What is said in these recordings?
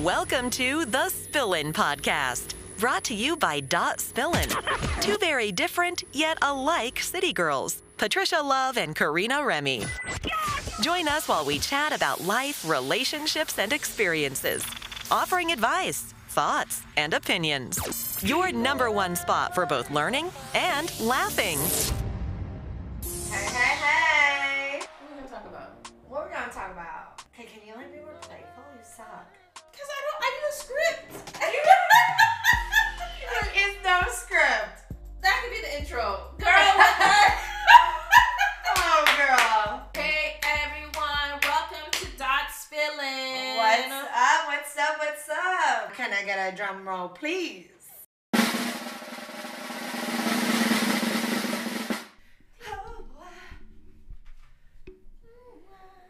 Welcome to the Spillin' Podcast, brought to you by Dot Spillin'. Two very different yet alike city girls, Patricia Love and Karina Remy. Join us while we chat about life, relationships, and experiences, offering advice, thoughts, and opinions. Your number one spot for both learning and laughing. Hey, hey, hey! Up? What's up? Can I get a drum roll, please?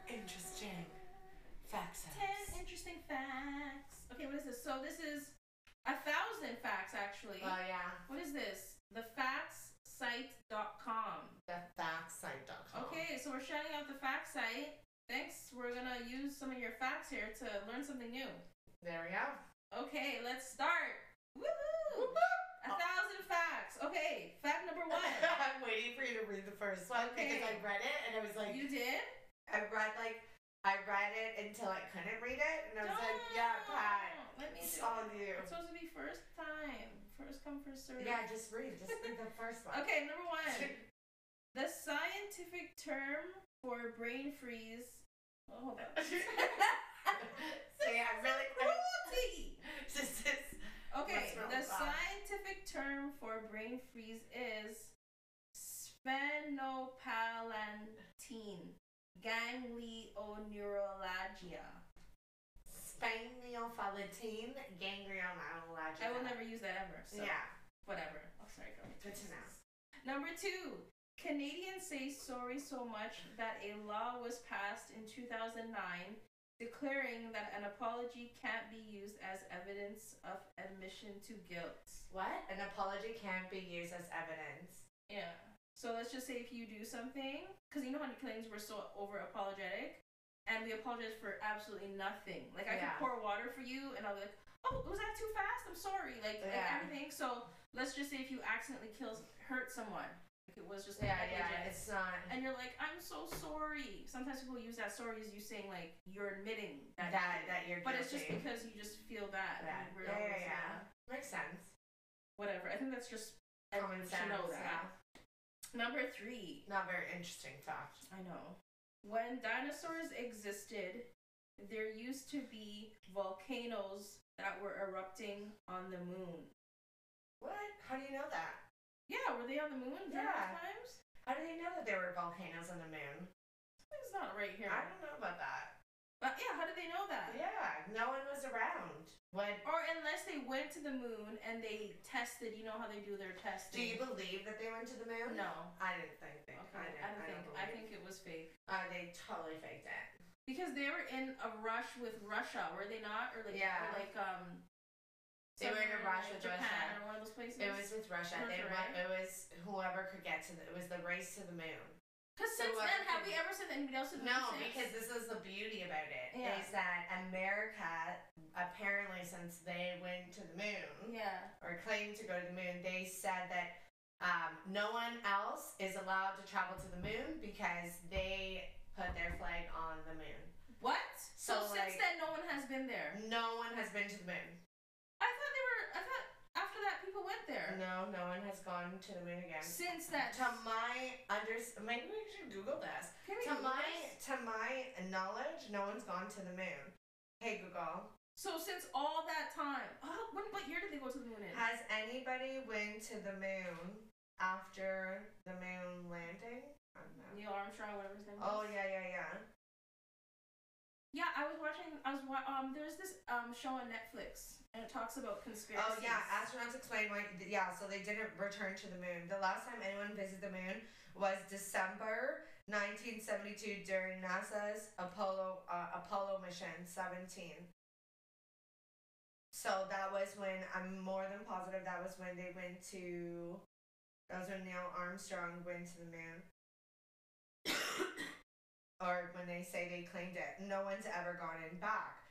Interesting. Facts. Ten interesting facts. Okay, what is this? So this is a thousand facts actually. Oh yeah. What is this? The factssite.com. The factsite.com. Okay, so we're shouting out the fact site. Thanks. We're gonna use some of your facts here to learn something new. There we go. Okay, let's start. Woohoo! A thousand facts. Okay, fact number one. I'm waiting for you to read the first one because Okay. I read it and I was like, You did? I read like, I read it until I couldn't read it and I was like, yeah, Pat. Let me it's do on it. you. It's supposed to be first time. First come, first serve. Yeah, just read, just read the first one. Okay, number one. The scientific term for brain freeze. Oh, hold on. so yeah, really quick. Cruelty. This is Okay, What's wrong the with that? scientific term for brain freeze is sphenopalatine ganglioneuralgia. Spaniophalatin ganglionolalgia. I will never use that ever. So Yeah, whatever. Oh, sorry, girl. good to know. Number two, Canadians say sorry so much that a law was passed in 2009 declaring that an apology can't be used as evidence of admission to guilt. What? An apology can't be used as evidence. Yeah. So let's just say if you do something, because you know how many Canadians were so over apologetic, and we apologize for absolutely nothing. Like I Yeah. can pour water for you, and I'll be like, "Oh, was that too fast? I'm sorry." Like, like everything. So let's just say if you accidentally kills hurt someone, like it was just like Yeah, yeah, negligence, it's not. and you're like, "I'm so sorry." Sometimes people use that sorry as you saying like you're admitting that. That, you- that you're but it's just because you just feel bad. Yeah, yeah, yeah, yeah. Makes sense. Whatever. I think that's just Common sense. know that. Yeah. Number three. Not very interesting fact. I know. When dinosaurs existed, there used to be volcanoes that were erupting on the moon. What? How do you know that? Yeah, were they on the moon during Yeah. times? How do they know that there were volcanoes on the moon? Something's not right here. I don't know about that. But yeah, how did they know that? Yeah, no one was around. What? Or unless they went to the moon and they tested, you know how they do their testing. Do you believe that they went to the moon? No. I didn't think. they- Okay, I, I, didn't, don't think. I think it was fake Uh, they totally faked it. because they were in a rush with Russia, were they not? Or like, Yeah. or like um. They were in a somewhere rush with Japan Russia. or one of those places. It was with Russia. They went, it was whoever could get to the. It was the race to the moon. Because So since then, have we ever sent anybody else to the No, since? because this is the beauty about it. Is Yeah. is that America apparently since they went to the moon yeah, or claimed to go to the moon, they said that um, no one else is allowed to travel to the moon because they put their flag on the moon. what? So, So, since like- then, no one has been there. No one has been to the moon. I thought they were. I thought after that people went there. No, no one has gone to the moon again. Since that. To my under, maybe we should Google this. Can we To Google my this? to my knowledge, no one's gone to the moon. Hey Google, So since all that time, oh, when, what year did they go to the moon in? has anybody went to the moon after the moon landing? I don't know. Neil Armstrong, whatever his name was. Oh yeah, yeah, yeah. Yeah, I was watching. I was wa- um. There's this um show on Netflix, and it talks about conspiracy. Oh yeah, astronauts explain why. Yeah, so they didn't return to the moon. The last time anyone visited the moon was December 1972 during NASA's Apollo uh, Apollo mission 17. So that was when I'm more than positive that was when they went to. That was when Neil Armstrong went to the moon. or when they say they claimed it. No one's ever gone in back.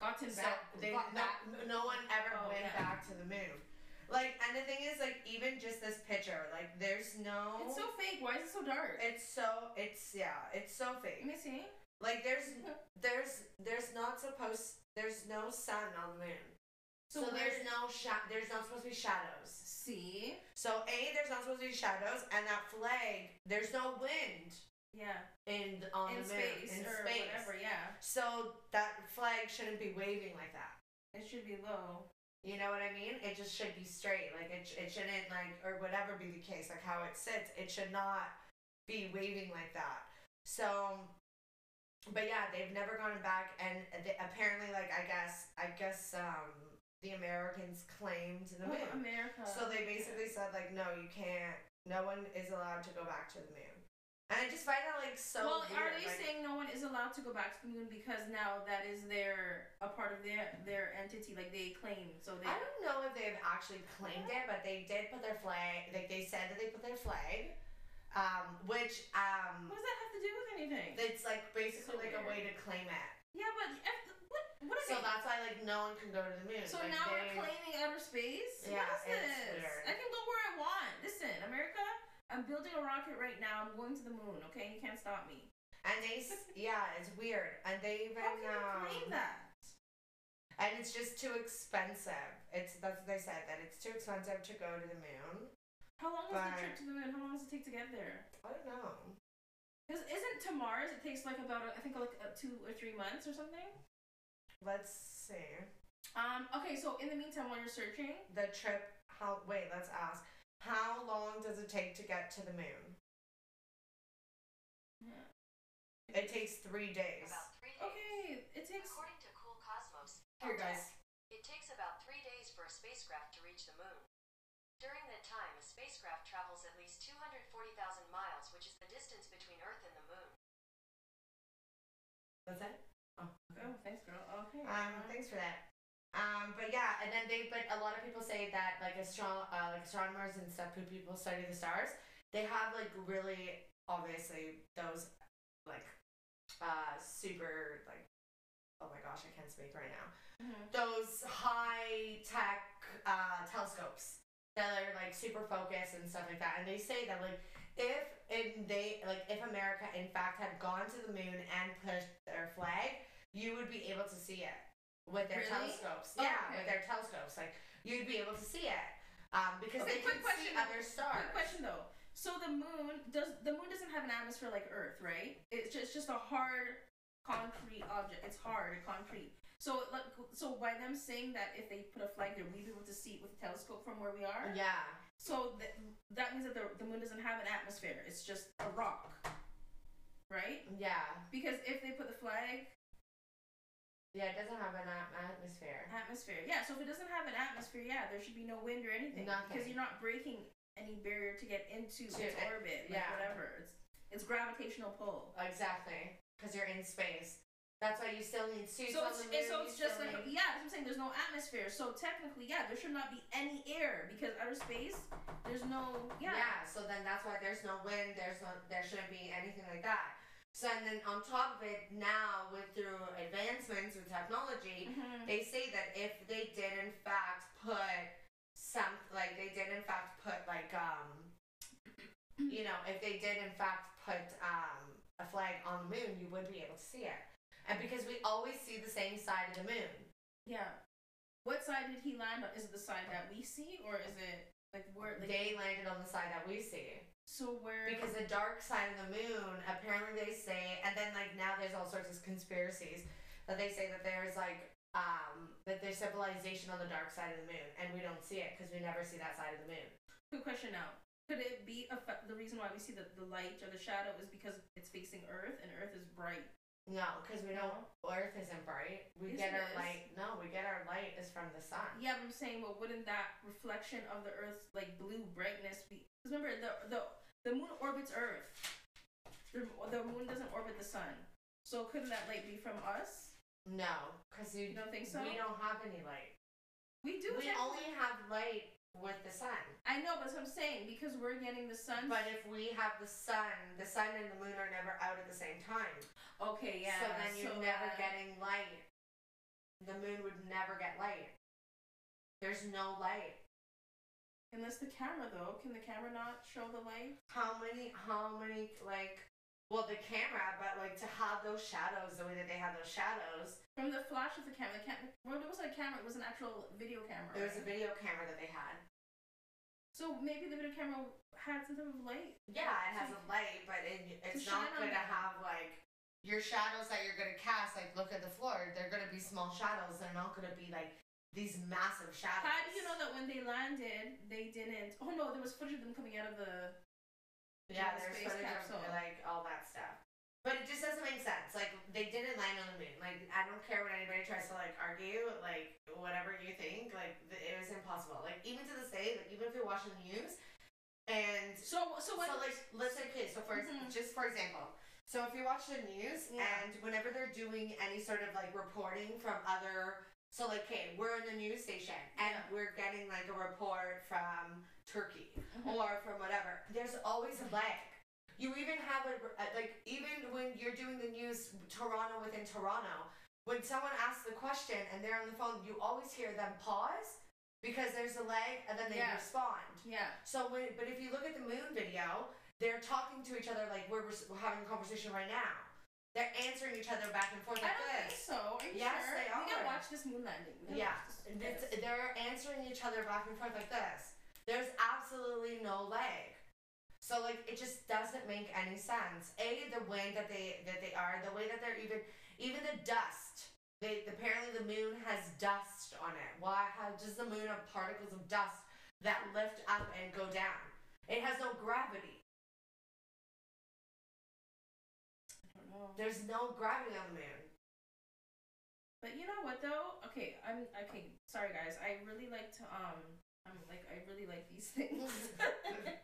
Got gotten So back. they got no, back. no one ever Oh, went yeah. back to the moon. Like, and the thing is, like, even just this picture, like, there's no. It's so fake. Why is it so dark? It's so. It's yeah. It's so fake. Let me see. Like, there's, there's, there's not supposed. There's no sun on the moon. So, So there's no sha- There's not supposed to be shadows. See? So a there's not supposed to be shadows, and that flag there's no wind Yeah. in on in the moon space in or space. whatever. Yeah. So that flag shouldn't be waving like that. It should be low. You know what I mean? It just should be straight. Like it, it shouldn't like or whatever be the case. Like how it sits, it should not be waving like that. So, but yeah, they've never gone back, and they, apparently, like I guess, I guess um the Americans claimed the moon. America. So they basically said like, no, you can't. No one is allowed to go back to the moon. And I just find that like so. well, weird. are they like, saying no one is allowed to go back to the moon because now that is their a part of their their entity, like they claim? So they. I don't know if they've actually claimed it, but they did put their flag. Like they said that they put their flag, um, which um, What does that have to do with anything? it's like basically So like a way to claim it. yeah, but if, what what is So it? that's why like no one can go to the moon. So like, now they, we're claiming outer space? Yeah, what is it's this? weird. I can go where I want. Listen, America, I'm building a rocket right now. I'm going to the moon, okay? You can't stop me. And they, yeah, it's weird. And they even How can you um, claim that? and it's just too expensive. It's that's what they said that it's too expensive to go to the moon. How long is the trip to the moon? How long does it take to get there? I don't know. Because isn't to Mars, it takes like about, I think, like two or three months or something? Let's see. Um, okay, so in the meantime, while you're searching, The trip. How? Wait. Let's ask. How long does it take to get to the moon? It takes three days. About three days. okay, it takes. According to Cool Cosmos, Here, guys. it takes about three days for a spacecraft to reach the moon. During that time, a spacecraft travels at least 240,000 miles, which is the distance between Earth and the moon. That's it. Oh, thanks, girl. Okay. Um, thanks for that. Um, but yeah, and then they, but a lot of people say that like astro- uh, like astronomers and stuff who people study the stars, they have like really obviously those like uh super like oh my gosh I can't speak right now Mhm. those high tech uh, telescopes that are like super focused and stuff like that. And they say that like if in they like if America in fact had gone to the moon and pushed their flag, you would be able to see it with their Really? telescopes. Oh, yeah, okay. with their telescopes, like you'd be able to see it um, because Okay, they quick could see question. other stars. Quick question though. So the moon does the moon doesn't have an atmosphere like Earth, right? It's just just a hard concrete object. It's hard concrete. So like so by them saying that if they put a flag there, we'd be able to see it with a telescope from where we are. Yeah, So th- that means that the, the moon doesn't have an atmosphere. It's just a rock, right? yeah, Because if they put the flag yeah. It doesn't have an atmosphere. atmosphere, yeah. So if it doesn't have an atmosphere, yeah, there should be no wind or anything. Because you're not breaking any barrier to get into To its it, orbit, like yeah. whatever. It's it's gravitational pull. Exactly, because you're in space. That's why you still need suits So on it's, the moon. so it's just like need- yeah, that's what I'm saying. There's no atmosphere. So technically, yeah, there should not be any air because outer space, there's no yeah. Yeah, so then that's why there's no wind, there's no there shouldn't be anything like that. So and then on top of it, now with through advancements with technology, Mhm. they say that if they did in fact put some like they did in fact put like um you know, if they did in fact put um a flag on the moon, you would be able to see it. And because we always see the same side of the moon. Yeah. What side did he land on? Is it the side that we see, or is it like where? Like, They landed on the side that we see. So where? Because the dark side of the moon, apparently they say, and then like now there's all sorts of conspiracies that they say that there's like um that there's civilization on the dark side of the moon, and we don't see it because we never see that side of the moon. Good question now. Could it be a fa- the reason why we see the, the light or the shadow is because it's facing Earth and Earth is bright? No, because we know Earth isn't bright. We Yes, get our light. No, we get our light is from the sun. Yeah, but I'm saying, well, wouldn't that reflection of the Earth's like blue brightness be? Because remember, the the the moon orbits Earth. The the moon doesn't orbit the sun. So couldn't that light be from us? No, because you, You don't think so? we don't have any light. We do. We technically. only have light with the sun. I know, but what I'm saying because we're getting the sun. But if we have the sun, the sun and the moon are never out at the same time. okay, yeah. So then you're so never that- getting light. the moon would never get light. There's no light. Unless the camera though, can the camera not show the light? How many? How many? Like, well, the camera, but like to have those shadows the way that they have those shadows. From the flash of the camera, the camera. Well, it wasn't a camera; it was an actual video camera. There was a video camera that they had. So maybe the video camera had some type of light. Yeah, it has a light, but it, it's To not going to have like your shadows that you're going to cast. Like, look at the floor; they're going to be small shadows. They're not going to be like these massive shadows. How do you know that when they landed, they didn't? Oh no, there was footage of them coming out of the. Yeah, the there's space footage capsule. of like all that stuff. But it just doesn't make sense. Like they didn't land on the moon. Like I don't care what anybody tries to like argue. Like whatever you think. Like it was impossible. Like even to this day. Like even if you're watching the news, and So so when so like let's say okay. So for Mhm. just for example. So if you watch the news Yeah. and whenever they're doing any sort of like reporting from other so like okay, we're in the news station and Yeah. we're getting like a report from Turkey Mhm. or from whatever. There's always a lag. You even have a a- like even when you're doing the news Toronto within Toronto, when someone asks the question and they're on the phone, you always hear them pause because there's a lag and then they Yeah. respond. yeah. So when but if you look at the moon video, they're talking to each other like we're, we're having a conversation right now. They're answering each other back and forth I like don't think this. so. Are you Yes, sure? they We gotta are. watch this moon landing. We gotta Yeah, watch this- it's, they're answering each other back and forth like this. There's absolutely no leg. So like it just doesn't make any sense. A the way that they that they are, the way that they're even even the dust. They apparently the moon has dust on it. Why how does the moon have particles of dust that lift up and go down? It has no gravity. Know. There's no gravity on the moon. But you know what though? Okay, I'm okay. Sorry guys, I really like to um, I'm like I really like these things.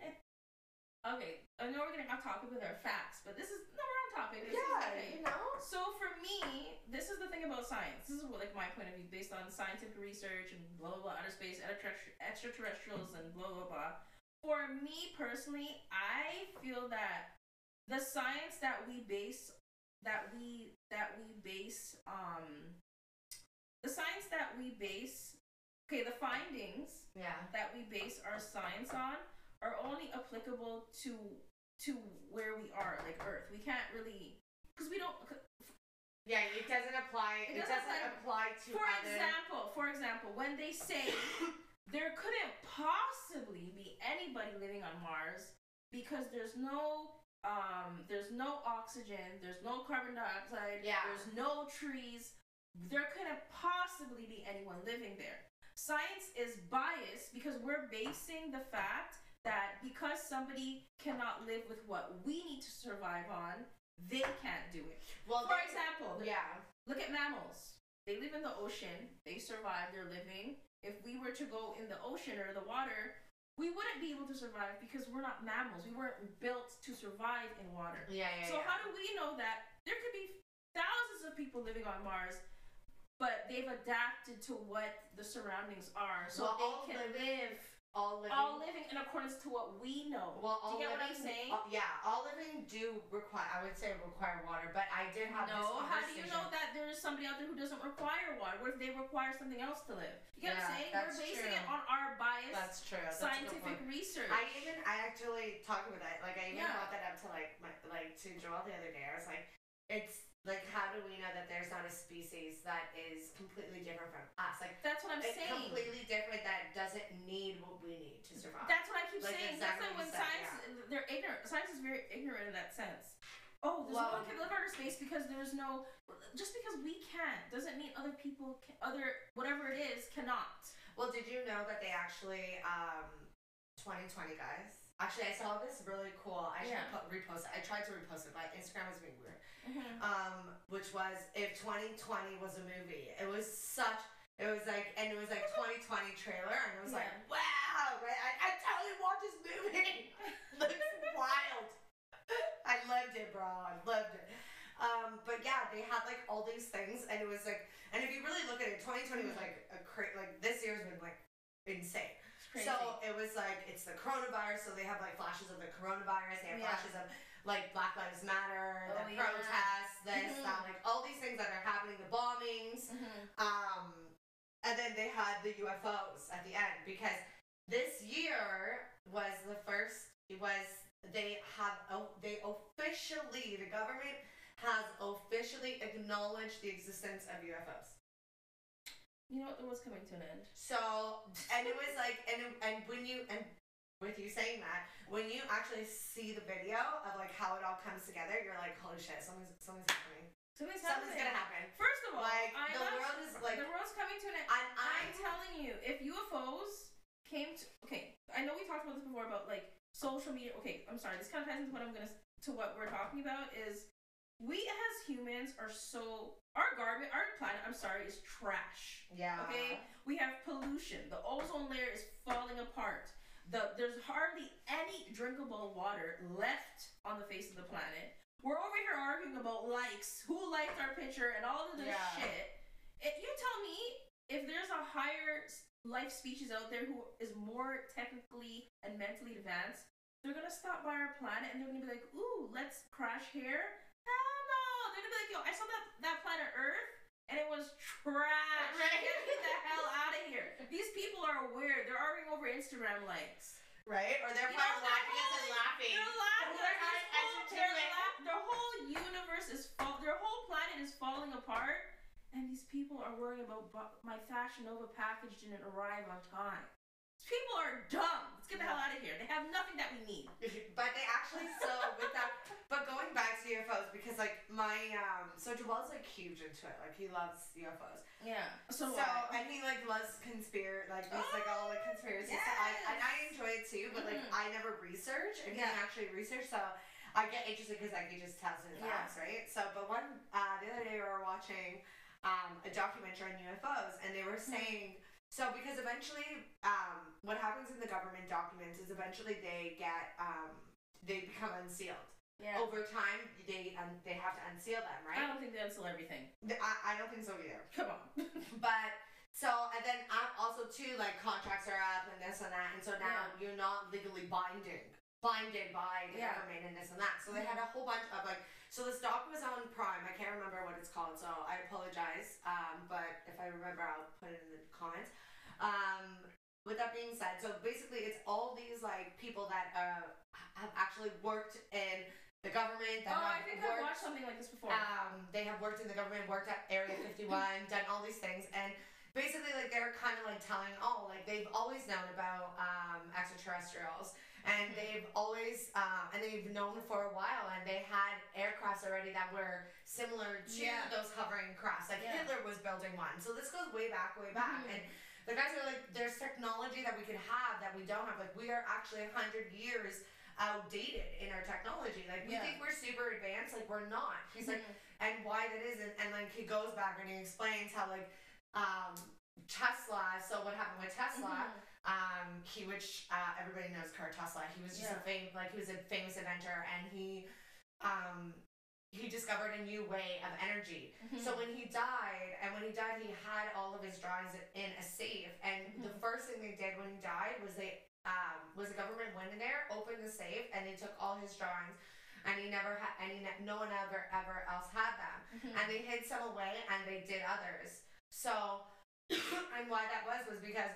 okay, I know we're getting off topic with our facts, but this is no, we're on topic. This is okay. you know. So for me, this is the thing about science. This is what, like my point of view, based on scientific research and blah blah blah, outer space, extraterrestri- extraterrestrials, and blah blah blah. For me personally, I feel that the science that we base that we that we base um the science that we base okay the findings Yeah. that we base our science on are only applicable to to where we are like earth we can't really because we don't Yeah, it doesn't apply. It It, doesn't doesn't apply to for other. example for example when they say there couldn't possibly be anybody living on mars because there's no um there's no oxygen there's no carbon dioxide Yeah. there's no trees there couldn't possibly be anyone living there science is biased because we're basing the fact that because somebody cannot live with what we need to survive on they can't do it well, for example yeah. Look at mammals. They live in the ocean. They survive. They're living. If we were to go in the ocean or the water, we wouldn't be able to survive because we're not mammals. We weren't built to survive in water. Yeah, yeah, so yeah. how do we know that there could be thousands of people living on Mars, but they've adapted to what the surroundings are, so Well, they all can live all living. all living in accordance to what we know. well, all do you get living, what I'm saying? all- yeah, all living do require. I would say require water, but I did have this No, how do you know that there's somebody out there who doesn't require water? What if they require something else to live? You get what I'm saying? We're basing true. it on our biased That's true. That's scientific research. I even I actually talked about that. Like I even Yeah. brought that up to like my like to Joel the other day. I was like, it's like how do we know that there's not a species that is completely different from us? Like That's what I'm it's saying. completely different that doesn't need what we need to survive. That's what I keep Like saying. exactly That's like when science, they're ignorant. Science is very ignorant in that sense. Oh, there's Well- no one can live outer space because there's no. Just because we can't doesn't mean other people, can, other whatever it is, cannot. Well, did you know that they actually, um, 2020 guys? Actually, I saw this really cool. I should Yeah. put, repost it. I tried to repost it, but Instagram was being weird. Mm-hmm. Um, which was if 2020 was a movie. It was such. It was like, and it was like 2020 trailer, and it was like, wow! Right? I, I totally watched this movie. Looks wild. I loved it, bro. I loved it. Um, but yeah, they had like all these things, and it was like, and if you really look at it, 2020 was like a cra- like this year's been like insane. Crazy. So it was like it's the coronavirus, so they have like flashes of the coronavirus. They have Yeah. flashes of like Black Lives Matter, Oh, the yeah. protests, this, Mhm. that, like all these things that are happening, the bombings. Mhm. Um, and then they had the UFOs at the end because this year was the first. It was they have oh, they officially the government has officially acknowledged the existence of UFOs. You know what? The world's coming to an end. So and it was like and and when you and with you saying that when you actually see the video of like how it all comes together, you're like, holy shit, something's something's happening. Something's Something's happening. gonna happen. First of all, Like I'm the not- world is like the world's coming to an end. and I I'm telling you, if UFOs came to okay, I know we talked about this before about like social media. Okay, I'm sorry. This kind of ties into what I'm gonna to what we're talking about is we as humans are so our garbage, our planet. I'm sorry, is trash. yeah Okay, we have pollution. The ozone layer is falling apart. The there's hardly any drinkable water left on the face of the planet. We're over here arguing about likes, who liked our picture, and all of this Yeah. shit. If you tell me if there's a higher life species out there who is more technically and mentally advanced, they're gonna stop by our planet and they're gonna be like, "Ooh, let's crash here." Hell no! They're gonna be like, "Yo, I saw that that planet Earth." And it was trash. Right. Get me the hell out of here. These people are weird. They're arguing over Instagram likes. right or they're You probably they're watching us and laughing. They're laughing. They're Their having entertainment. la- their whole universe is fall. Their whole planet is falling apart, and these people are worrying about bu- my Fashion Nova package didn't arrive on time. These people are dumb. Let's get the hell out of here. They have nothing that we need. But they actually so with that. But going back to UFOs because like my um so Joel's like huge into it. Like he loves UFOs. Yeah. So, So and he like loves conspiracy like these like all like conspiracy stuff. I, and I enjoy it too. But like Mhm. I never research and Yeah. he actually research. So I get interested because like he just tells me the Yeah. facts, right? So but one uh, the other day we were watching um, a documentary on UFOs and they were Mm-hmm. So because eventually, um, what happens in the government documents is eventually they get um, they become unsealed. yeah. Over time, they um, they have to unseal them, right? I don't think they unseal everything. I, I don't think so either. Come on. But so and then uh, also too, like contracts are up and this and that, and so now you're not legally binding binded by the Yeah. government and this and that. So they had a whole bunch of like. So this doc was on Prime. I can't remember what it's called, so I apologize. Um, but if I remember, I'll put it in the comments. Um, with that being said, so basically it's all these like people that uh, have actually worked in the government. That oh, I think worked, I've watched something like this before. um, they have worked in the government, worked at Area 51, done all these things, and basically, like they're kind of like telling, oh, like they've always known about um, extraterrestrials, and they've always, um, and they've known for a while, and they had aircrafts already that were similar to Yeah. those hovering crafts. Like Yeah. Hitler was building one, so this goes way back, way back, Mhm. and. The guys are like, there's technology that we could have that we don't have. Like, we are actually 100 years outdated in our technology. Like, we Yeah. think we're super advanced. Like, we're not. He's like, Mhm. and why that isn't. and like he goes back and he explains how like um, Tesla. So what happened with Tesla? Mhm. Um, he which uh, everybody knows Car Tesla. He was just Yeah. a fame like he was a famous inventor, and he um, he discovered a new way of energy. Mhm. So when he died, and when he died, he had all of his drawings in a safe. And the Mhm. first thing they did when he died was they um, was the government went in there, opened the safe, and they took all his drawings. And he never had any. No one ever ever else had them Mhm. and they hid some away and they did others. So, and why that was was because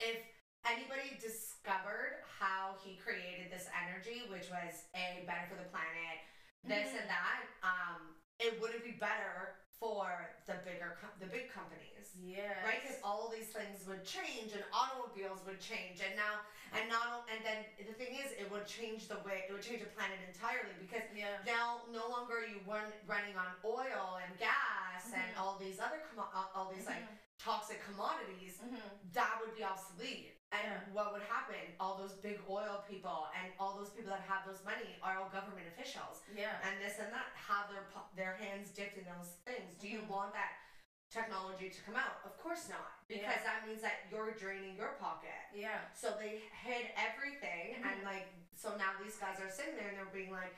if anybody discovered how he created this energy, which was a better for the planet, this Mhm. and that, um, it wouldn't be better for the bigger com- the big companies. Yeah. Right, because all these things would change, and automobiles would change, and now, and not, and then the thing is, it would change the way, it would change the planet entirely because Yeah. now no longer are you run, running on oil and gas and Mhm. all these other commo- all, these like Mhm. Toxic commodities Mhm. that would be obsolete and Yeah. what would happen all those big oil people and all those people that have those money are all government officials Yeah. and this and that have their their hands dipped in those things do you Mhm. want that technology to come out of course not because Yeah. that means that you're draining your pocket Yeah. so they hid everything, and Mhm. like, so now these guys are sitting there and they're being like,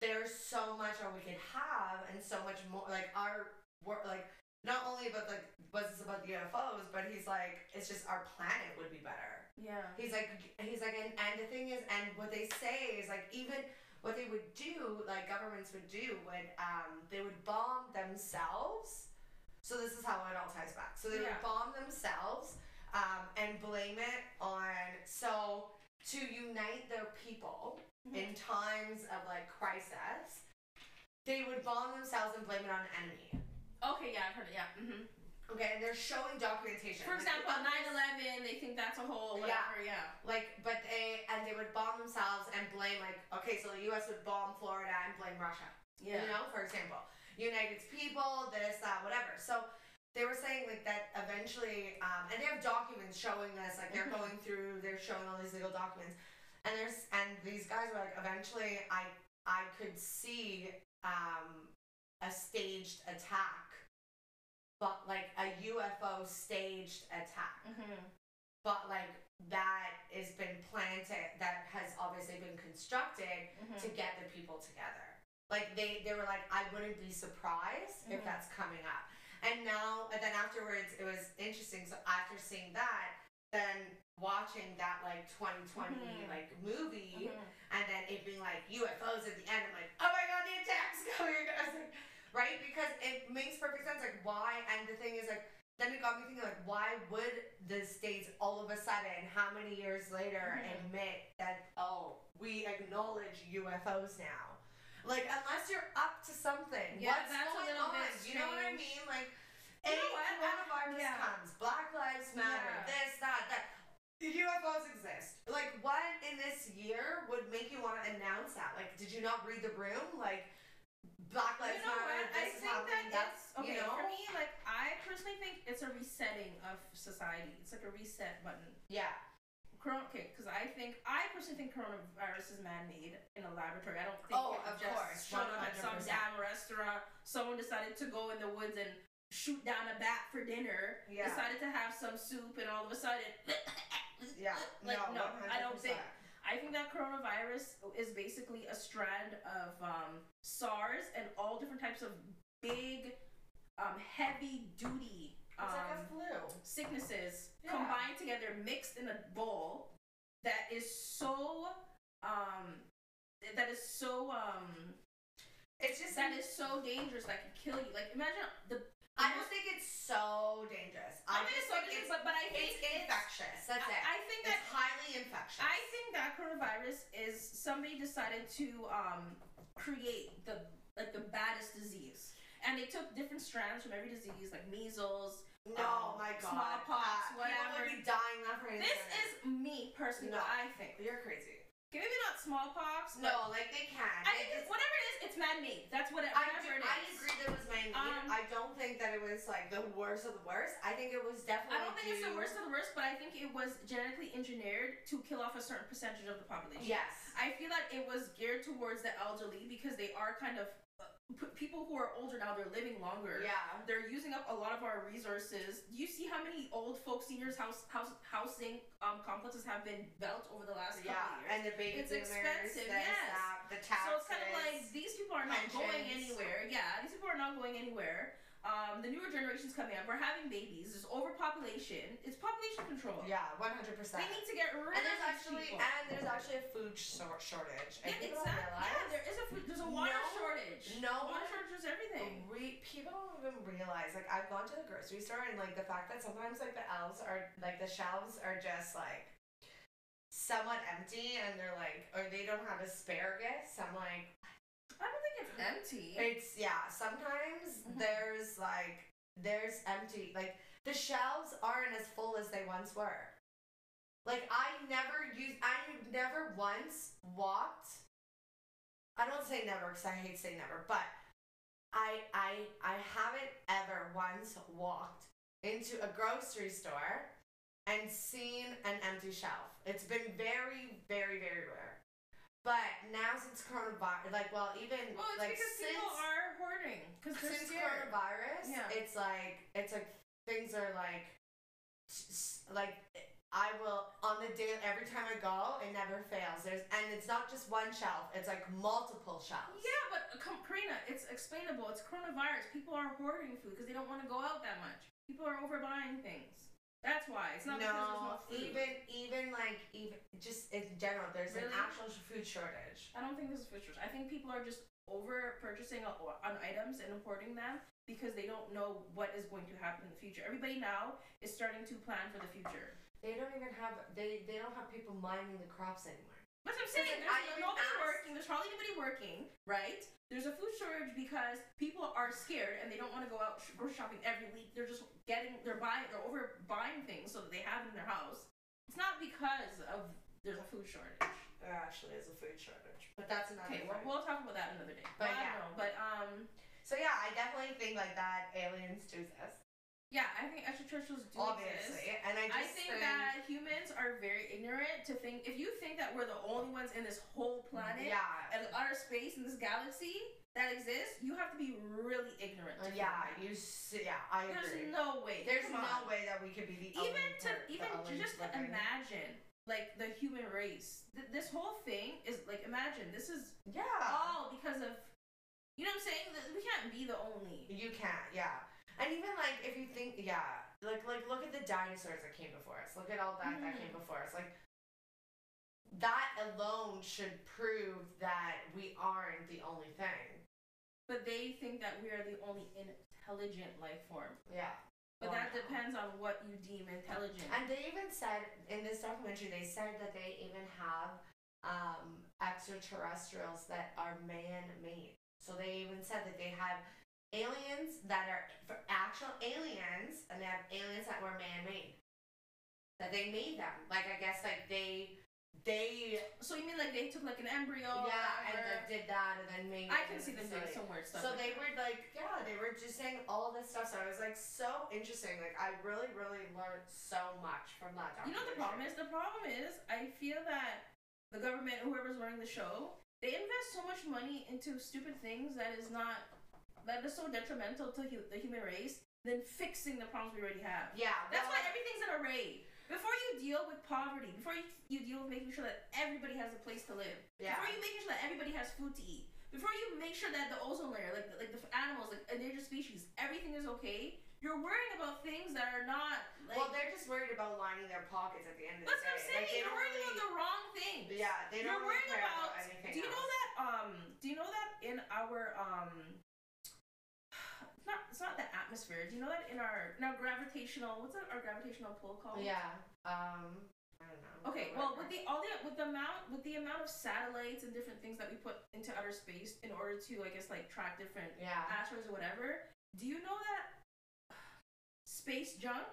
there's so much that we could have, and so much more. Like our work, like not only about like was this about the UFOs, but he's like, it's just our planet would be better. Yeah. He's like, he's like, and, and the thing is, and what they say is like, even what they would do, like governments would do, would um, they would bomb themselves. So this is how it all ties back. So they Yeah. would bomb themselves um, and blame it on so to unite the people Mm-hmm. in times of like crisis. They would bomb themselves and blame it on an enemy. Okay, yeah, I've heard it. Yeah. hmm Okay, and they're showing documentation. For example, on 9/11, they think that's a whole whatever. Yeah. Like, but they and they would bomb themselves and blame like, okay, so the U.S. would bomb Florida and blame Russia. Yeah. You know, for example, unite its people, this, that, whatever. So they were saying like that eventually, um, and they have documents showing this. Like they're Mhm. going through, they're showing all these legal documents, and there's and these guys were like, eventually, I I could see um, a staged attack, but like a UFO staged attack hmm but like that has been planted that has obviously been constructed Mhm. to get the people together like they they were like i wouldn't be surprised if Mhm. that's coming up and now and then afterwards it was interesting so after seeing that then watching that like 2020 Mhm. like movie Mhm. and then it being like UFOs at the end. I'm like, oh my god, the attack's coming! I was like, right? Because it makes perfect sense. Like, why? And the thing is, like, then it got me thinking, like, why would the states all of a sudden, how many years later, Mhm. admit that oh, we acknowledge UFOs now? Like, unless you're up to something, Yeah, what's that's a going little on? bit You know what I mean? Like, You a know what? coronavirus Yeah. comes, Black Lives Matter, Yeah. this, that, that. UFOs exist. Like, what in this year would make you want to announce that? Like, did you not read the room? Like, Black Lives You know Matter. what? I think happening. that That's okay you know. for me. Like I personally think it's a resetting of society. It's like a reset button. Yeah. Corona, okay, because I think I personally think coronavirus is man-made in a laboratory. I don't think Oh, of just course, showed up at some 100%. damn restaurant. Someone decided to go in the woods and shoot down a bat for dinner. Yeah. Decided to have some soup, and all of a sudden, Yeah. Like, no, no, I don't think- I think that coronavirus is basically a strand of um, SARS and all different types of big, um, heavy duty um, like sicknesses Yeah. combined together, mixed in a bowl that is so um, that is so um, It's just that is so dangerous. That can kill you. Like imagine the. I don't think it's so dangerous. I I, think just it's so think dangerous, it's, but but I think it's infectious. That's it. I, I think that highly infectious. I think that coronavirus is somebody decided to um, create the like the baddest disease, and they took different strands from every disease, like measles. no, um, my God. smallpox, Uh, whatever. People would be dying left, right, This is me personally. No. What I think. You're crazy. Maybe not smallpox. No, like they can. I think It- it's, whatever it is, it's man-made. That's what it, I, do, it. I agree that it was man Um, I don't think that it was like the worst of the worst. I think it was definitely. I don't think it's the worst of the worst, but I think it was genetically engineered to kill off a certain percentage of the population. Yes. I feel that it was geared towards the elderly because they are kind of people who are older now. They're living longer. Yeah. They're using up a lot of our resources. Do you see how many old folks seniors house house housing um, complexes have been built over the last Yeah, couple of years? and the baby It's expensive, yes. the taxes. So it's kind of like these people are not going anywhere. Yeah, these people are not going anywhere. Um, the newer generations coming up, we're having babies. There's overpopulation. It's control. Yeah, one hundred percent. They need to get rid And of there's these actually people. and there's actually a food shor- shortage. Yeah, exactly. Yeah, there is a food, there's a water No- shortage. no water shortage is everything. Re- people don't even realize. Like I've gone to the grocery store and like the fact that sometimes like the aisles are like the shelves are just like somewhat empty and they're like or they don't have asparagus. I'm like I don't think it's empty. It's yeah. Sometimes Mhm. there's like there's empty like the shelves aren't as full as they once were. Like I never used. I never once walked. I don't say never because I hate saying never, but I I I haven't ever once walked into a grocery store and seen an empty shelf. It's been very very very rare. But now since coronavirus, like well even well, it's like because since people are hoarding because since coronavirus, Yeah. it's like it's like things are like like I will on the day every time I go, it never fails. There's and it's not just one shelf; it's like multiple shelves. Yeah, but uh, come, Karina, it's explainable. It's coronavirus. People are hoarding food because they don't want to go out that much. People are overbuying things. That's why. It's not because there's no no, food. even even like even general, there's Really? an actual food shortage. I don't think this is food shortage. I think people are just over purchasing on items and importing them because they don't know what is going to happen in the future. Everybody now is starting to plan for the future. They don't even have they they don't have people minding the crops anymore. That's what I'm saying. There's I nobody asked- working. There's hardly anybody working, right? There's a food shortage because people are scared and they don't want to go out grocery shopping every week. They're just getting, they're buying, they're over buying things so that they have in their house. It's not because of there's a food shortage. There actually is a food shortage, but that's another. Okay, well, thing. we'll talk about that another day. But I don't yeah. know, but um, So yeah, I definitely think like that aliens do this, yeah, I think extraterrestrials do obviously, exist. and I I just think that humans are very ignorant to think. If you think that we're the only ones in this whole planet, yeah, and outer space in this galaxy that exists, you have to be really ignorant. uh, To yeah, that. you. s- Yeah, I There's agree. no way. There's Come no on. way that we could be the Even only to per- the even just to living- imagine like the human race. Th- this whole thing is like imagine this is Yeah, all because of you know what I'm saying. We can't be the only. you can't. Yeah, and even like if you think, yeah, like like look at the dinosaurs that came before us. Look at all that that Mhm. came before us. Like that alone should prove that we aren't the only thing. But they think that we are the only intelligent life form. Yeah. But Well, that depends on what you deem intelligent. And they even said in this documentary, they said that they even have um, extraterrestrials that are man-made. So they even said that they have aliens that are for actual aliens, and they have aliens that were man-made. That they made them. Like I guess like they they so you mean like they took like an embryo? yeah, and then did that, and then made. I can see the them doing some weird stuff. So like they that. were like, yeah, they were just saying all this stuff. So I was like, so interesting. Like I really, really learned so much from that. You know the problem is? The problem is I feel that the government, whoever's running the show, they invest so much money into stupid things that is not that is so detrimental to hu- the human race than fixing the problems we already have. Yeah, That's why everything's an array. Before you deal with poverty, before you, you deal with making sure that everybody has a place to live, Yeah. before you making sure that everybody has food to eat, before you make sure that the ozone layer, like the, like the animals, like endangered species, everything is okay, you're worrying about things that are not like. well, they're just worried about lining their pockets at the end of the day. that's what I'm saying. Like, you're worrying really, about the wrong things. Yeah, they don't You're really care about. about anything do you know that? Um. Do you know that in our um. It's not. It's not the atmosphere. Do you know that in our in our gravitational? What's that, our gravitational pull called? Yeah. Um. I don't know. Okay, well, with the all the with the amount with the amount of satellites and different things that we put into outer space in order to, I guess, like track different Yeah. asteroids or whatever. Do you know that space junk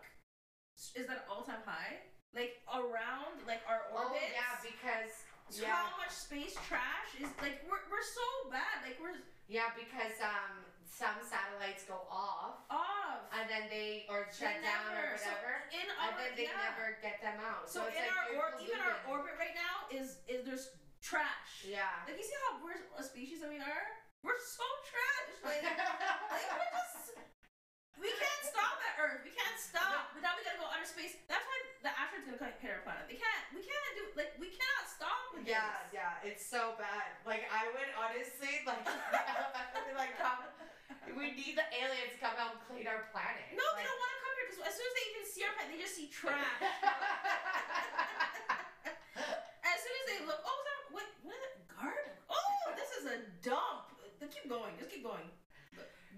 is at all time high? Like around like our orbit. Oh yeah, because So yeah, How much space trash is like we're we're so bad. Like we're yeah, because um some satellites go off off. and then they or shut They down or never- so whatever, in and then they yeah. never get them out. So, it's in like our or even our orbit right now is is there's trash. Yeah. Like you see how we're a species that we are? We're so trash. Like, like we're just we can't stop at Earth. We can't stop. But now we gotta go outer space. That's why the asteroids gonna come hit our planet. They can't. We can't do like we cannot stop with Yeah, this. yeah, it's so bad. Like I would honestly like, like come. We need the aliens to come out and clean our planet. No, they don't want to come here because as soon as they even see our planet, they just see trash. as soon as they look, oh, that, what, what is that? Garden? Oh, this is a dump. Keep going. Just keep going.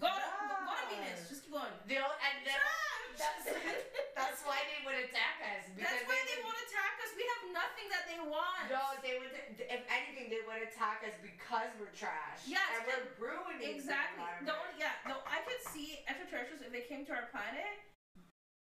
Go to, go, go to Venus. Just keep going. They'll, and then, Trash. that's, that's why they would attack us. Because That's why they would- want to attack us. We have nothing that they want. No, they would. If anything, they would attack us because we're trash. Yeah, and we're ruining Exactly. The only, yeah, no, I could see extraterrestrials if they came to our planet.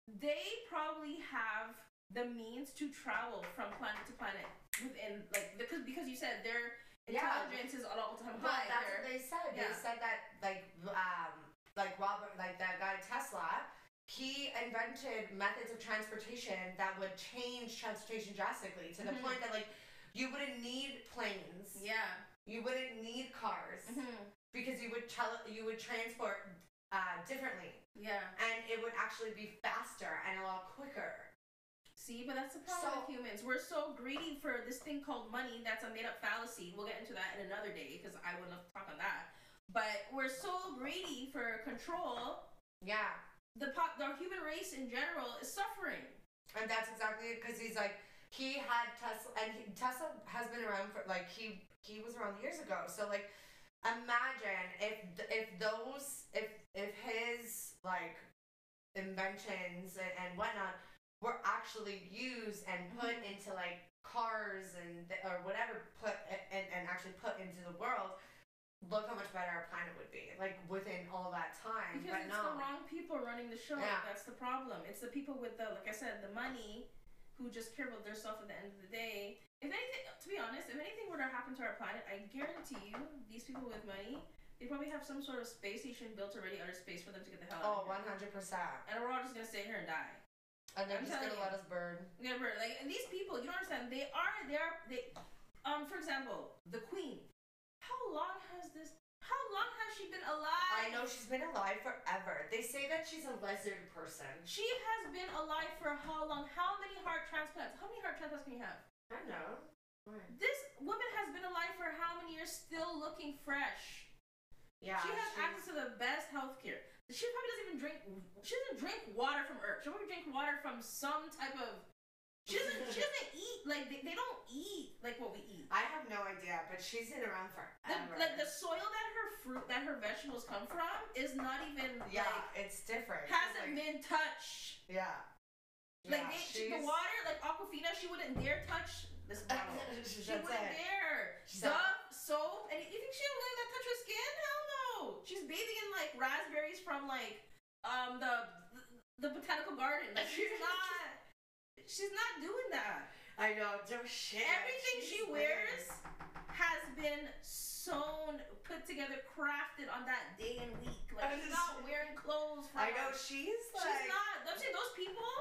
They probably have the means to travel from planet to planet within like because because you said their Yeah. intelligence is at all the time But high. that's They're- what they said. yeah. They said that like um like Robert like that guy Tesla, he invented methods of transportation that would change transportation drastically to the Mhm. point that like you wouldn't need planes, yeah. You wouldn't need cars Mhm. because you would tele- you would transport uh, differently Yeah. and it would actually be faster and a lot quicker. See, but that's the problem So- with humans. We're so greedy for this thing called money that's a made up fallacy. We'll get into that in another day because I would love to talk on that. But we're so greedy for control. Yeah. The po- the human race in general is suffering. And that's exactly it, because he's like he had Tesla, and he, Tesla has been around for like he he was around years ago. So like imagine if if those if if his like inventions and, and whatnot were actually used and put mm-hmm. into like cars and th- or whatever put and, and actually put into the world look how much better our planet would be like within all that time Because but it's no the wrong people running the show. Yeah. That's the problem. It's the people with the, like I said, the money, who just care about themselves at the end of the day. If anything, to be honest, if anything were to happen to our planet, I guarantee you, these people with money, they probably have some sort of space station built already out of space for them to get the hell oh out of here. 100% And we're all just gonna stay here and die. and they're I'm just gonna telling let us burn Never like and these people. You don't understand. They are. They are. They. Um. For example, the Queen. How long has this? How long has she been alive? I know she's been alive forever. They say that she's a lizard person. She has been alive for how long? How many heart transplants? How many heart transplants can you have? I know. This woman has been alive for how many years, still looking fresh. Yeah. she has she's- access to the best health care. She probably doesn't even drink. She doesn't drink water from Earth. She probably drink water from some type of. She doesn't. she doesn't eat like they, they don't eat like what we eat. I have no idea, but she's been around The, forever. like the soil that her fruit that her vegetables come from is not even yeah, like it's different. hasn't Like, been touched. Yeah. Like Yeah, they, the water, like Aquafina, she wouldn't dare touch this bottle. She she wouldn't it. dare. Dove, soap, and you think she'll let that touch her skin? Hell no. She's bathing in like raspberries from like um the the botanical garden. Like she's not. She's not doing that. I know, no shit. Uh, Everything she wears weird. has been sewn, put together, crafted on that day and week. Like she's not wearing clothes. I know she's like. She's not. I'm saying those people.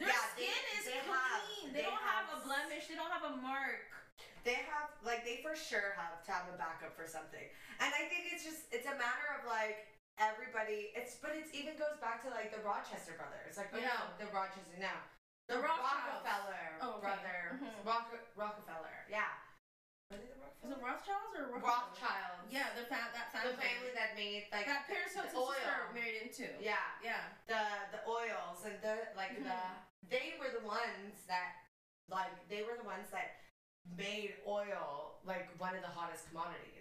Their Yeah, they- skin is they clean. have- they, they don't have, have a blemish. They don't have a mark. They have like they for sure have to have a backup for something, and I think it's just it's a matter of like everybody. It's but it's even goes back to like the Rochester brothers, like oh Yeah. no, the Rochester no, The Rothschilds. Rockefeller Oh, okay. brother, Mhm. Rock- Rockefeller, yeah. Were they the Is it Rothschilds or Rockefeller? Rothschilds. Yeah, the fa- that the family. family that made like that Paris Hilton's the oil. sister married into. Yeah, Yeah. the the oils and the like Mhm. the they were the ones that like they were the ones that made oil like one of the hottest commodities.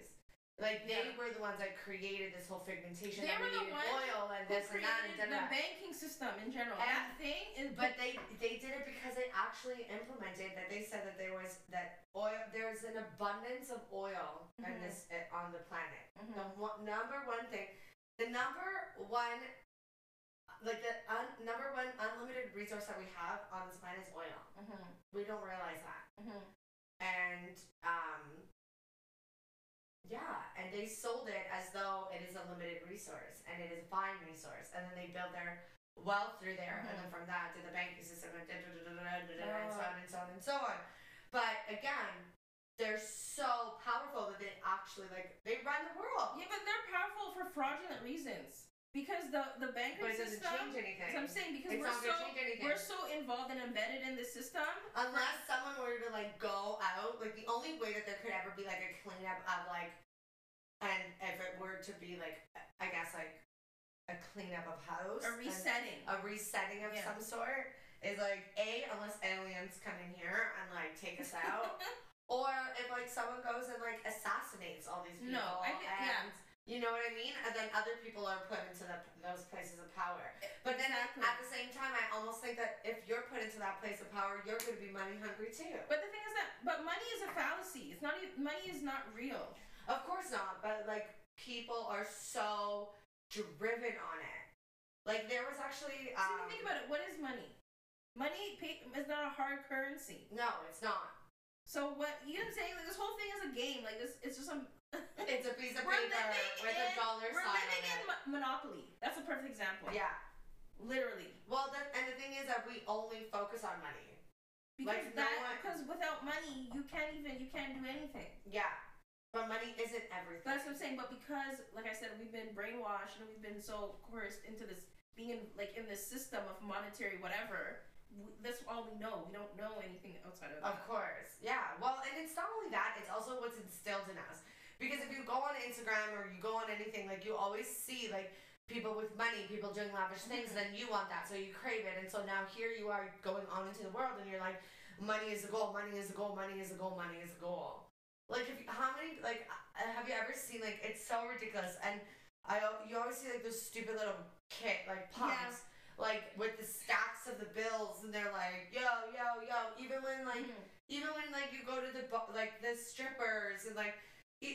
Like they Yeah. were the ones that created this whole fragmentation. They were the ones oil and this and that and da, da, the banking system in general? And- that thing is. But they they did it because they actually implemented that they said that there was that oil there's an abundance of oil in Mhm. this uh, on the planet. Mhm. The one, number one thing, the number one, like the un, number one unlimited resource that we have on this planet is oil. Mhm. We don't realize that, Mhm. and um, yeah, and they sold it as though it is a limited resource and it is a fine resource, and then they built their wealth through there, and then mm-hmm. from that to the banking system and, and so on and so on and so on. But again, they're so powerful that they actually like they run the world. Yeah, but they're powerful for fraudulent reasons. Because the the banking But it doesn't system. change anything. So I'm saying because It's we're not so change anything. we're so involved and embedded in the system. Unless someone were to like go out, like the only way that there could ever be like a cleanup of like, and if it were to be like, I guess like a cleanup of house, A resetting. a resetting of Yeah. some sort is like a unless aliens come in here and like take us out, or if like someone goes and like assassinates all these people. No, I think- and, yeah. You know what I mean? And then other people are put into the, those places of power. But then at- Exactly. at the same time, I almost think that if you're put into that place of power, you're going to be money hungry too. But the thing is that but money is a fallacy. It's not money is not real. Of course not, but like people are so driven on it. Like there was actually So um, you think about it, what is money? Money is not a hard currency. no, it's not. So what you know what I'm saying? Like this whole thing is a game. Like this, it's just some. It's a piece of We're paper with a in- dollar We're sign living in it. Monopoly. That's a perfect example. Yeah. Literally. Well, the, and the thing is that we only focus on money. Because Like, no one- because without money you can't even you can't do anything. Yeah. But money isn't everything. That's what I'm saying. But because, like I said, we've been brainwashed and we've been so coerced into this being in like in this system of monetary whatever. w- That's all we know. We don't know anything outside of that. Of course, yeah. Well, and it's not only that; it's also what's instilled in us. Because if you go on Instagram or you go on anything, like you always see like people with money, people doing lavish things, then you want that, so you crave it, and so now here you are going on into the world, and you're like, money is the goal, money is the goal, money is the goal, money is the goal. Like, if you, how many like uh, have you ever seen like it's so ridiculous and I you always see like those stupid little kid like punks like with the stacks of the bills and they're like yo yo yo even when like Mhm. even when like you go to the like the strippers and like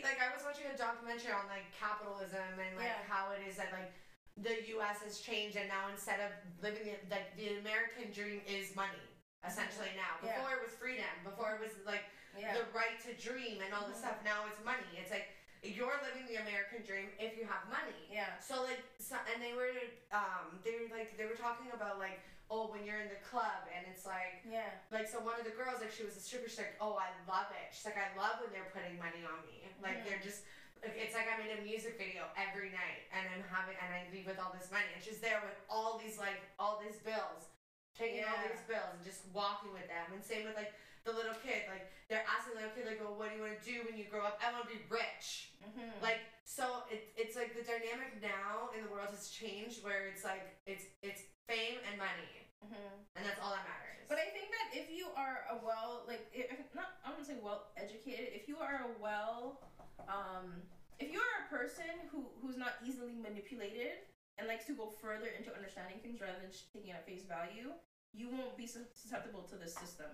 like I was watching a documentary on like capitalism and like Yeah. how it is that like the U.S. has changed and now instead of living the, like the American dream is money essentially now. Yeah. Before it was freedom. Before it was like Yeah. the right to dream and all this Mhm. stuff. Now it's money. It's like you're living the American dream if you have money. Yeah. So like, so, and they were, um, they were like, they were talking about like, oh, when you're in the club and it's like, Yeah. like so one of the girls like she was a stripper. She's like, oh, I love it. She's like, I love when they're putting money on me. Like Mhm. they're just. Like, it's like I'm in a music video every night, and I'm having, and I leave with all this money, and she's there with all these like all these bills, taking all these bills and just walking with them. And same with like the little kid, like they're asking the little kid, like, "Oh, what do you want to do when you grow up?" I want to be rich. Mm-hmm. Like so, it, it's like the dynamic now in the world has changed, where it's like it's it's fame and money, mm-hmm. and that's all that matters. But I think that if you are a well, like, if, not, I wouldn't say well educated, if you are a well, um, if you are a person who who's not easily manipulated and likes to go further into understanding things rather than just taking it at face value, you won't be susceptible to this system.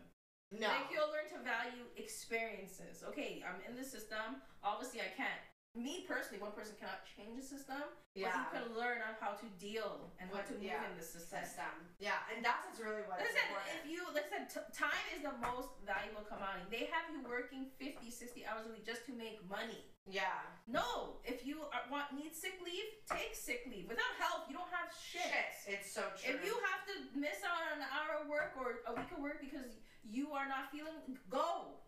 no, Like you'll learn to value experiences. Okay, I'm in the system. Obviously, I can't. Me personally, one person cannot change the system, yeah, but you can learn on how to deal and how to move yeah, in the system. system. Yeah, and that's what's really what Like I is important. if you, said, t- time is the most valuable commodity. They have you working 50, 60 hours a week just to make money. yeah, No, if you are, want need sick leave, take sick leave. Without help, you don't have shit. shit, it's so true. If you have to miss out on an hour of work or a week of work because you are not feeling, go.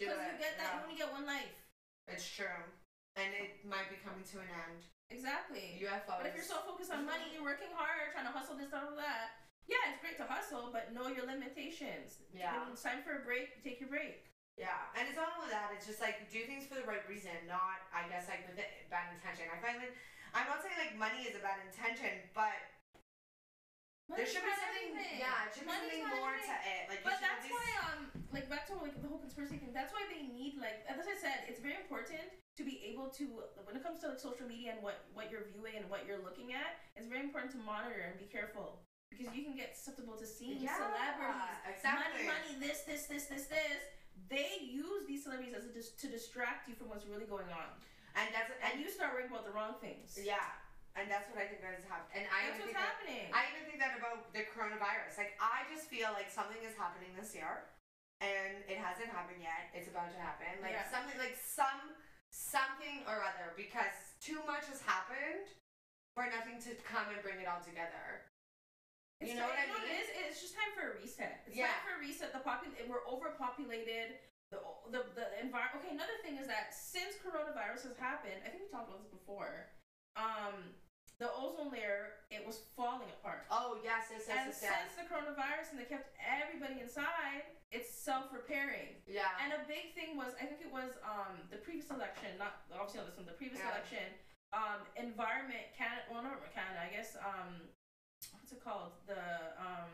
Because you get that, yeah. you only get one life. It's true, and it might be coming to an end. Exactly. UFOs. But if you're so focused on money, you're working hard, trying to hustle this, all that. Yeah, it's great to hustle, but know your limitations. Yeah. When it's time for a break, take your break. Yeah, and it's not only that. It's just like do things for the right reason, not I guess like with it, bad intention. I find that I'm not saying like money is a bad intention, but there should be something. everything. Yeah, it should be Money's something more everything. to it. Like, But that's why, um, like back to like the whole conspiracy thing. That's why they need like, as I said, it's very important to be able to, when it comes to like social media and what what you're viewing and what you're looking at, it's very important to monitor and be careful because you can get susceptible to seeing Yeah, celebrities, exactly. money, money, this, this, this, this, this. They use these celebrities as a dis- to distract you from what's really going on, and that's and and you start worrying about the wrong things. yeah, and that's what I think that is happening. And I That's even what's think that, happening. I even think that about the coronavirus. Like I just feel like something is happening this year, and it hasn't happened yet. It's about to happen. Like Yeah. something, like some something or other, because too much has happened for nothing to come and bring it all together. It's You know what I mean? It is, it's just time for a reset. It's Yeah. time for a reset. The popul- we're overpopulated. The, the the environment. Okay, another thing is that since coronavirus has happened, I think we talked about this before. Um, the ozone layer it was falling apart. Oh yes, yes, and yes, yes, yes. since the coronavirus and they kept everybody inside, it's self-repairing. Yeah. And a big thing was, I think it was um, the previous election, not obviously not this one, the previous Yeah. election, um, environment Canada, well not Canada, I guess, um, what's it called? The um,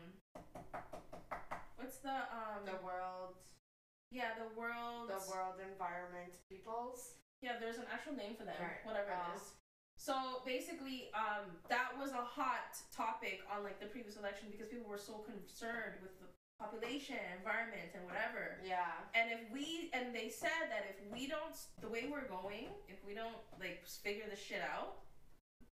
what's the um, the world, yeah, the world, the world environment peoples. yeah, there's an actual name for them, Right. whatever Oh. it is. So basically, um, that was a hot topic on like the previous election because people were so concerned with the population, environment, and whatever. Yeah. And if we and they said that if we don't the way we're going, if we don't like figure this shit out,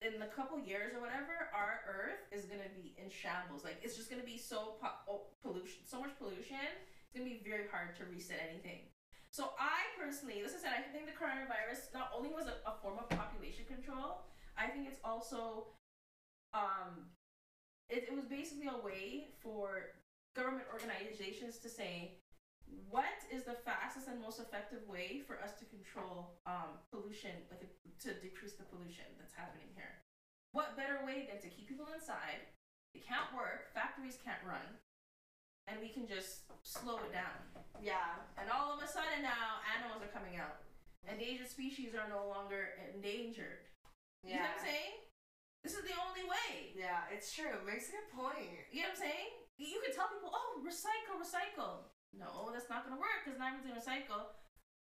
in a couple years or whatever, our Earth is gonna be in shambles. Like it's just gonna be so po- oh, pollution, so much pollution. It's gonna be very hard to reset anything. So I personally, as I said, I think the coronavirus not only was a, a form of population control, I think it's also, um, it, it was basically a way for government organizations to say, what is the fastest and most effective way for us to control um, pollution, like to decrease the pollution that's happening here? What better way than to keep people inside? It can't work, factories can't run, and we can just slow it down. Yeah. And all of a sudden now, animals are coming out. Endangered species are no longer endangered. Yeah. You know what I'm saying? This is the only way. Yeah, it's true. Makes a good point. You know what I'm saying? You can tell people, oh, recycle, recycle. No, that's not gonna work because not everything's gonna recycle.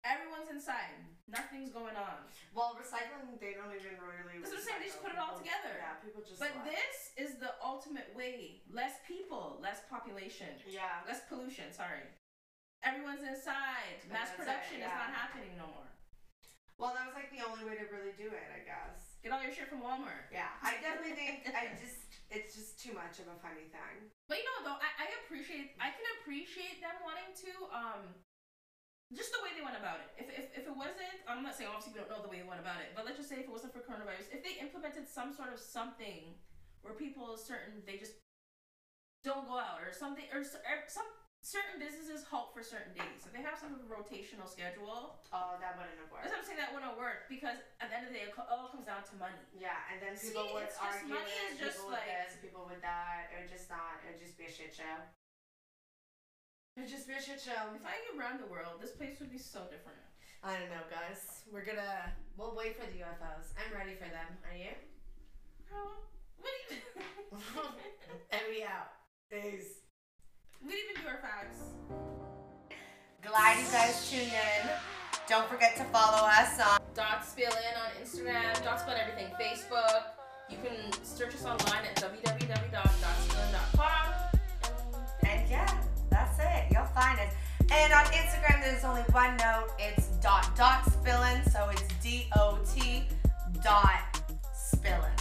Everyone's inside. Nothing's going on. Well, recycling, they don't even really. That's what I'm saying, they just put it all People- together. Yeah, people just. But this is the ultimate way. Less people, less population, Yeah. less pollution. Sorry. Everyone's inside. But Mass that's it, production is not happening no more. Well, that was like the only way to really do it, I guess. Get all your shit from Walmart. Yeah, I definitely think I just it's just too much of a funny thing. But you know though, I, I appreciate I can appreciate them wanting to um just the way they went about it. If, if if it wasn't I'm not saying obviously we don't know the way they went about it, but let's just say if it wasn't for coronavirus, if they implemented some sort of something where people certain they just don't go out or something or, or er, some certain businesses halt for certain days. If they have some sort of rotational schedule, Oh, that wouldn't have that's worked. what I'm saying that wouldn't work because at the end of the day it all comes down to money. Yeah, and then See, people would it's just- argue money is just people with like- this, people with that. It would just not. It would just be a shit show. It would just be a shit show. If I get around the world, this place would be so different. I don't know, guys. We're gonna. We'll wait for the UFOs. I'm ready for them. Are you? How? What do you? doing? and we out. Peace. we didn't even do our facts. Glad you guys tuned in. Don't forget to follow us on. Dot Spillin on Instagram. Dot Spill everything. Facebook. You can search us online at www.dotspillin.com. And yeah. You'll find us. And on Instagram, there's only one note. It's dot dot spillin. So it's D O T dot spillin.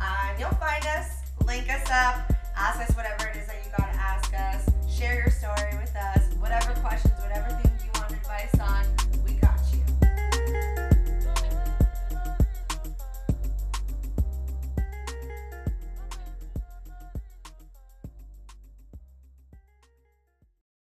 Um, you'll find us, link us up, ask us whatever it is that you gotta ask us, share your story with us, whatever questions, whatever things you want advice on.